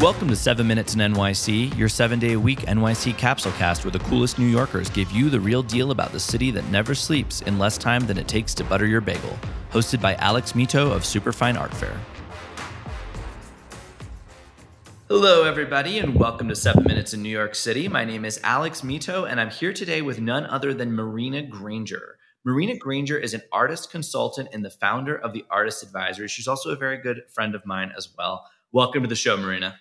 Welcome to 7 Minutes in NYC, your seven day a week NYC capsule cast where the coolest New Yorkers give you the real deal about the city that never sleeps in less time than it takes to butter your bagel. Hosted by Alex Mitow of Superfine Art Fair. Hello, everybody, and welcome to 7 Minutes in New York City. My name is Alex Mitow, and I'm here today with none other than Marina Granger. Marina Granger is an artist consultant and the founder of the Artist Advisory. She's also a very good friend of mine as well. Welcome to the show, Marina.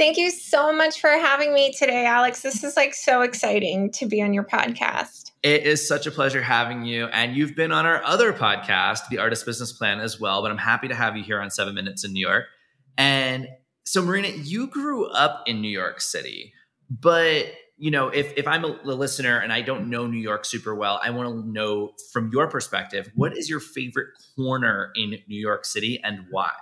Thank you so much for having me today, Alex. This is like so exciting to be on your podcast. It is such a pleasure having you. And you've been on our other podcast, The Artist Business Plan, as well. But I'm happy to have you here on Seven Minutes in New York. And so, Marina, you grew up in New York City, but you know, if if I'm a, a listener and I don't know New York super well, I want to know from your perspective, what is your favorite corner in New York City and why?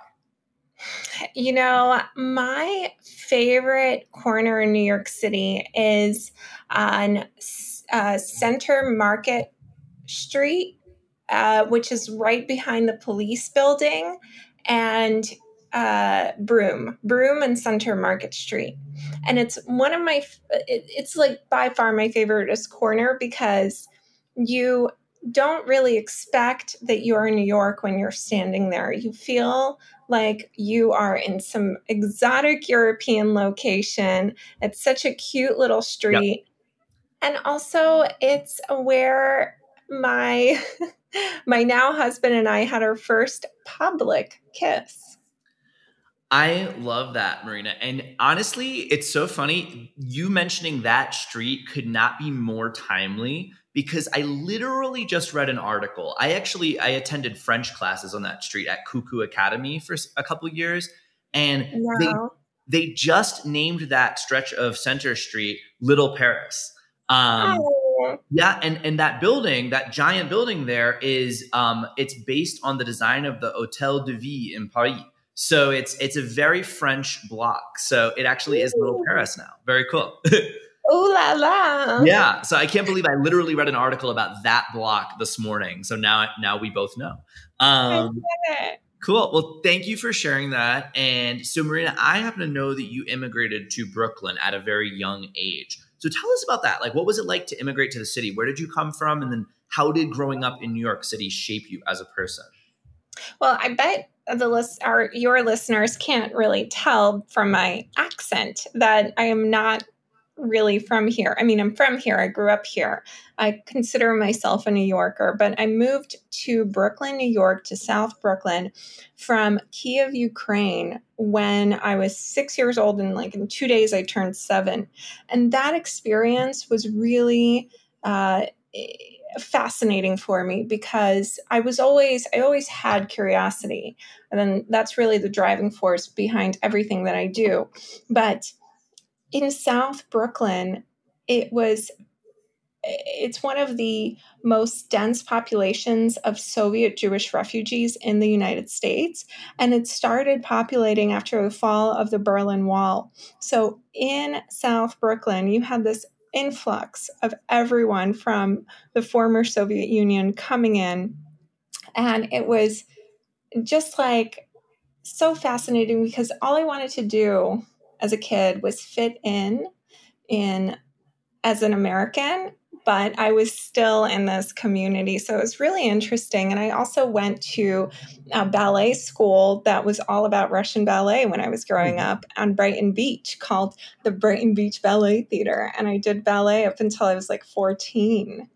You know, my favorite corner in New York City is on uh, Center Market Street, uh, which is right behind the police building, and uh, Broome, Broome and Center Market Street. And it's one of my, it, it's like by far my favorite corner because you don't really expect that you are in New York when you're standing there. You feel like you are in some exotic European location. It's such a cute little street. Yep. And also, it's where my my now husband and I had our first public kiss. I love that, Marina. And honestly, it's so funny. You mentioning that street could not be more timely because I literally just read an article. I actually I attended French classes on that street at Cuckoo Academy for a couple years, and wow. they they just named that stretch of Center Street Little Paris. Um, oh. Yeah, and and that building, that giant building there, is um, it's based on the design of the Hotel de Ville in Paris. So it's it's a very French block. So it actually is Little Paris now. Very cool. Ooh la la. Yeah. So I can't believe I literally read an article about that block this morning. So now now we both know. Um, cool. Well, thank you for sharing that. And so Marina, I happen to know that you immigrated to Brooklyn at a very young age. So tell us about that. Like what was it like to immigrate to the city? Where did you come from? And then how did growing up in New York City shape you as a person? Well, I bet the list our your listeners can't really tell from my accent that I am not really from here. I mean, I'm from here. I grew up here. I consider myself a New Yorker, but I moved to Brooklyn, New York, to South Brooklyn from Kiev, Ukraine when I was six years old. And like in two days, I turned seven. And that experience was really, uh, fascinating for me because I was always I always had curiosity and then that's really the driving force behind everything that I do but in South Brooklyn, it was it's one of the most dense populations of Soviet Jewish refugees in the United States. And it started populating after the fall of the Berlin Wall. So in South Brooklyn, you had this influx of everyone from the former Soviet Union coming in. And it was just like so fascinating because all I wanted to do as a kid was fit in in as an American, but I was still in this community. So it was really interesting. And I also went to a ballet school that was all about Russian ballet when I was growing mm-hmm. up on Brighton Beach called the Brighton Beach Ballet Theater. And I did ballet up until I was like 14.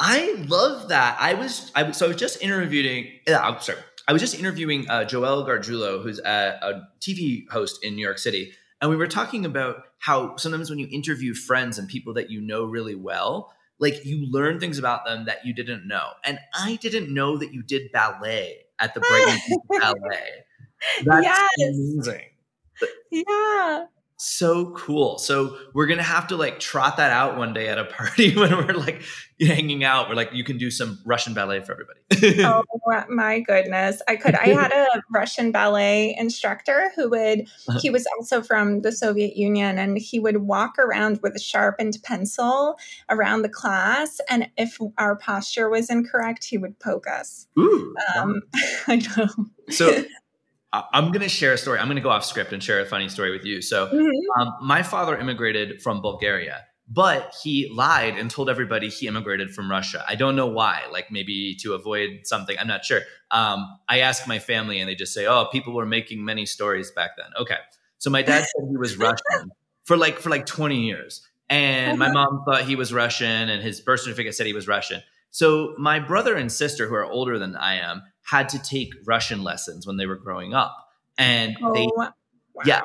I love that. I was, I was, so I was just interviewing, I'm sorry, I was just interviewing uh, Joel Gargiulo, who's a, a TV host in New York City, and we were talking about how sometimes when you interview friends and people that you know really well, like you learn things about them that you didn't know. And I didn't know that you did ballet at the Brighton Ballet. That's yes. amazing. Yeah so cool. So we're gonna have to like trot that out one day at a party when we're like hanging out. We're like, you can do some Russian ballet for everybody. oh my goodness, I could. I had a Russian ballet instructor who would. Uh-huh. He was also from the Soviet Union, and he would walk around with a sharpened pencil around the class, and if our posture was incorrect, he would poke us. Ooh, um, I know. So I'm going to share a story. I'm going to go off script and share a funny story with you. So, mm-hmm. um, my father immigrated from Bulgaria, but he lied and told everybody he immigrated from Russia. I don't know why, like maybe to avoid something. I'm not sure. Um, I ask my family and they just say, oh, people were making many stories back then. Okay. So, my dad said he was Russian for like for like 20 years. And my uh-huh. mom thought he was Russian and his birth certificate said he was Russian. So my brother and sister, who are older than I am, had to take Russian lessons when they were growing up. And oh, they, wow. yeah,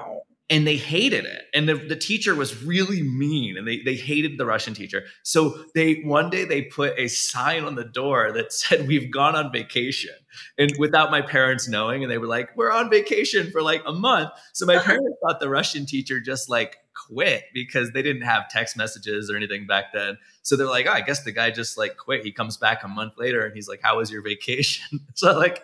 and they hated it. And the, the teacher was really mean and they, they hated the Russian teacher. So they, one day they put a sign on the door that said, we've gone on vacation and without my parents knowing. And they were like, we're on vacation for like a month. So my uh-huh. parents thought the Russian teacher just like quit because they didn't have text messages or anything back then. So they're like, oh, I guess the guy just like quit. He comes back a month later and he's like, how was your vacation? so like,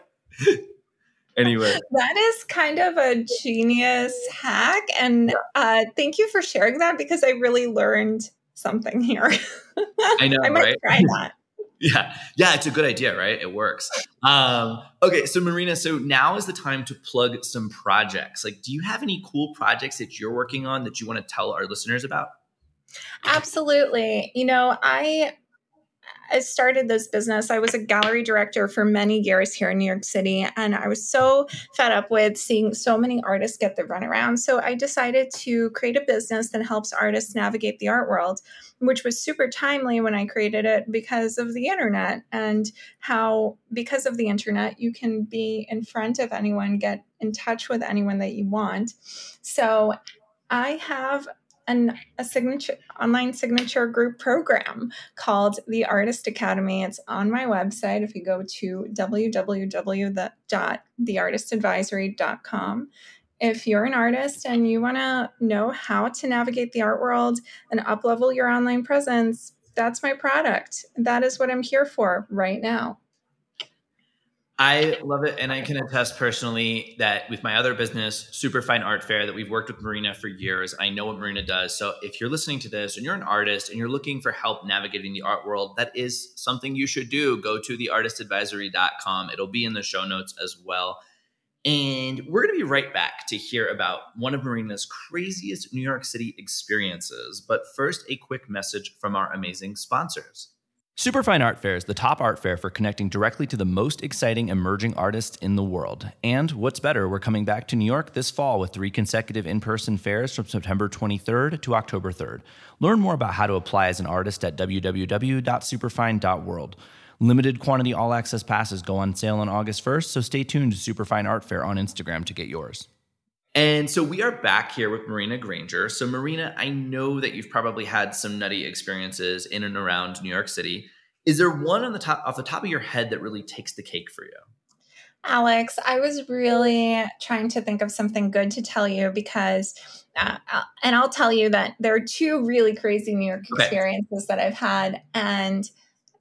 anyway. That is kind of a genius hack. And uh, thank you for sharing that because I really learned something here. I know, I might right? try that. Yeah, yeah, it's a good idea, right? It works. Um, okay, so Marina, so now is the time to plug some projects. Like, do you have any cool projects that you're working on that you want to tell our listeners about? Absolutely. You know, I I started this business. I was a gallery director for many years here in New York City, and I was so fed up with seeing so many artists get the runaround. So I decided to create a business that helps artists navigate the art world, which was super timely when I created it because of the internet and how, because of the internet, you can be in front of anyone, get in touch with anyone that you want. So I have an, a signature online signature group program called the Artist Academy. It's on my website. If you go to www.theartistadvisory.com, if you're an artist and you want to know how to navigate the art world and uplevel your online presence, that's my product. That is what I'm here for right now. I love it. And I can attest personally that with my other business, Superfine Art Fair, that we've worked with Marina for years. I know what Marina does. So if you're listening to this and you're an artist and you're looking for help navigating the art world, that is something you should do. Go to theartistadvisory.com. It'll be in the show notes as well. And we're going to be right back to hear about one of Marina's craziest New York City experiences. But first, a quick message from our amazing sponsors. Superfine Art Fair is the top art fair for connecting directly to the most exciting emerging artists in the world. And what's better, we're coming back to New York this fall with three consecutive in person fairs from September 23rd to October 3rd. Learn more about how to apply as an artist at www.superfine.world. Limited quantity all access passes go on sale on August 1st, so stay tuned to Superfine Art Fair on Instagram to get yours. And so we are back here with Marina Granger. So, Marina, I know that you've probably had some nutty experiences in and around New York City. Is there one on the top off the top of your head that really takes the cake for you? Alex, I was really trying to think of something good to tell you because, uh, uh and I'll tell you that there are two really crazy New York okay. experiences that I've had, and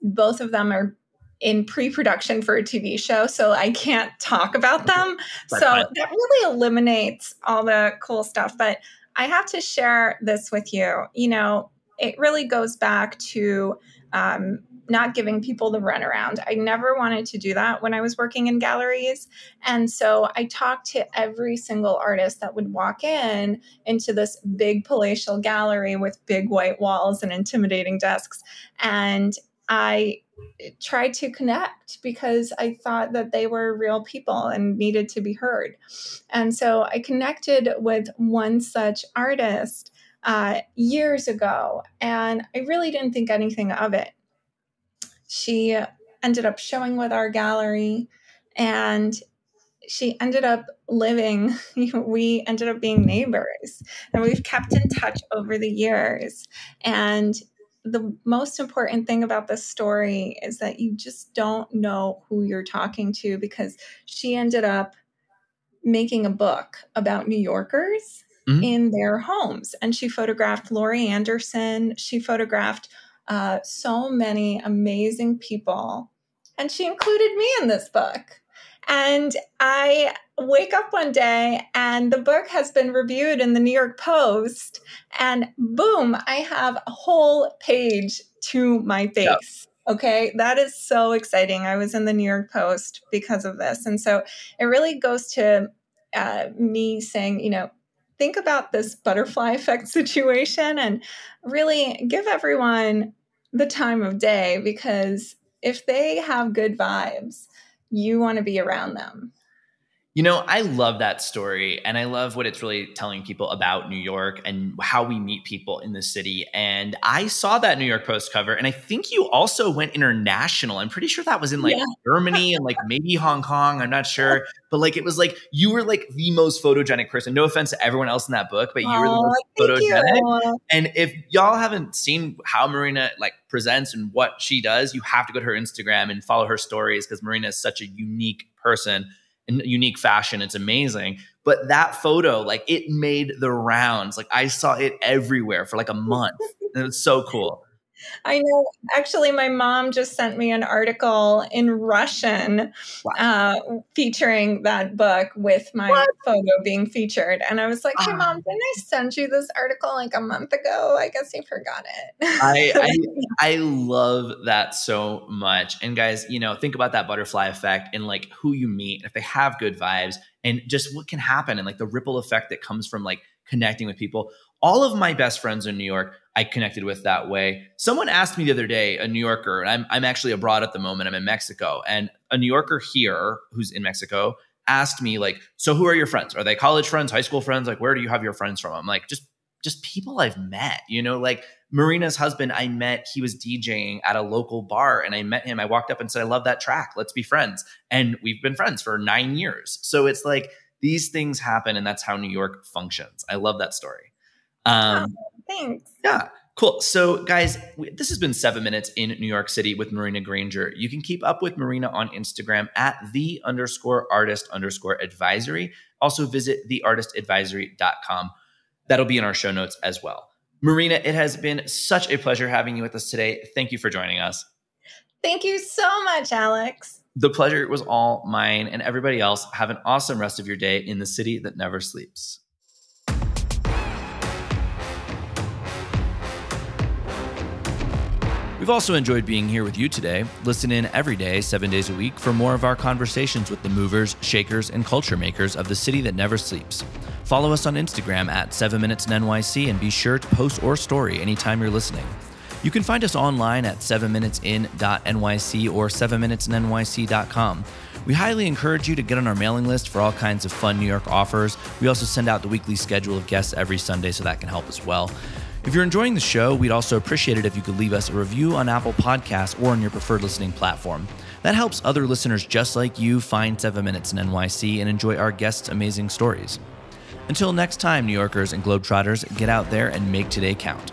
both of them are in pre-production for a TV show, so I can't talk about them. so fine. that really eliminates all the cool stuff. But I have to share this with you. You know, it really goes back to um, not giving people the runaround. I never wanted to do that when I was working in galleries. And so I talked to every single artist that would walk in into this big palatial gallery with big white walls and intimidating desks. And I tried to connect because I thought that they were real people and needed to be heard. And so I connected with one such artist uh, years ago, and I really didn't think anything of it. She ended up showing with our gallery, and she ended up living we ended up being neighbors and we've kept in touch over the years and the most important thing about this story is that you just don't know who you're talking to because she ended up making a book about New Yorkers mm-hmm. in their homes. And she photographed Laurie Anderson. She photographed uh, so many amazing people. And she included me in this book. And I wake up one day and the book has been reviewed in the New York Post, and boom, I have a whole page to my face. Yep. Okay, that is so exciting. I was in the New York Post because of this. And so it really goes to uh, me saying, you know, think about this butterfly effect situation and really give everyone the time of day because if they have good vibes, you want to be around them. You know, I love that story and I love what it's really telling people about New York and how we meet people in the city. And I saw that New York Post cover and I think you also went international. I'm pretty sure that was in like yeah. Germany and like maybe Hong Kong. I'm not sure. But like it was like you were like the most photogenic person. No offense to everyone else in that book, but you were the most photogenic. You. And if y'all haven't seen how Marina like presents and what she does, you have to go to her Instagram and follow her stories because Marina is such a unique person unique fashion. It's amazing. But that photo, like it made the rounds. Like I saw it everywhere for like a month. and was so cool. I know. Actually, my mom just sent me an article in Russian wow. uh, featuring that book with my what? photo being featured. And I was like, hey, mom, didn't I send you this article like a month ago? I guess you forgot it. I, I, I love that so much. And guys, you know, think about that butterfly effect and like who you meet, if they have good vibes and just what can happen and like the ripple effect that comes from like connecting with people. All of my best friends in New York I connected with that way. Someone asked me the other day, a New Yorker, and I'm, I'm actually abroad at the moment, I'm in Mexico, and a New Yorker here who's in Mexico asked me, like, so who are your friends? Are they college friends, high school friends? Like, where do you have your friends from? I'm like, just just people I've met, you know, like Marina's husband, I met, he was DJing at a local bar and I met him. I walked up and said, I love that track. Let's be friends. And we've been friends for nine years. So it's like these things happen and that's how New York functions. I love that story. Um, thanks. Yeah. Cool. So, guys, this has been seven minutes in New York City with Marina Granger. You can keep up with Marina on Instagram at the underscore artist underscore advisory. Also, visit theartistadvisory.com. That'll be in our show notes as well. Marina, it has been such a pleasure having you with us today. Thank you for joining us. Thank you so much, Alex. The pleasure was all mine, and everybody else. Have an awesome rest of your day in the city that never sleeps. We've also enjoyed being here with you today. Listen in every day, seven days a week, for more of our conversations with the movers, shakers, and culture makers of the city that never sleeps. Follow us on Instagram at 7 Minutes in NYC and be sure to post or story anytime you're listening. You can find us online at 7minutesin.nyc or 7minutesnyc.com. We highly encourage you to get on our mailing list for all kinds of fun New York offers. We also send out the weekly schedule of guests every Sunday, so that can help as well. If you're enjoying the show, we'd also appreciate it if you could leave us a review on Apple Podcasts or on your preferred listening platform. That helps other listeners just like you find 7 Minutes in NYC and enjoy our guests' amazing stories. Until next time, New Yorkers and Globetrotters, get out there and make today count.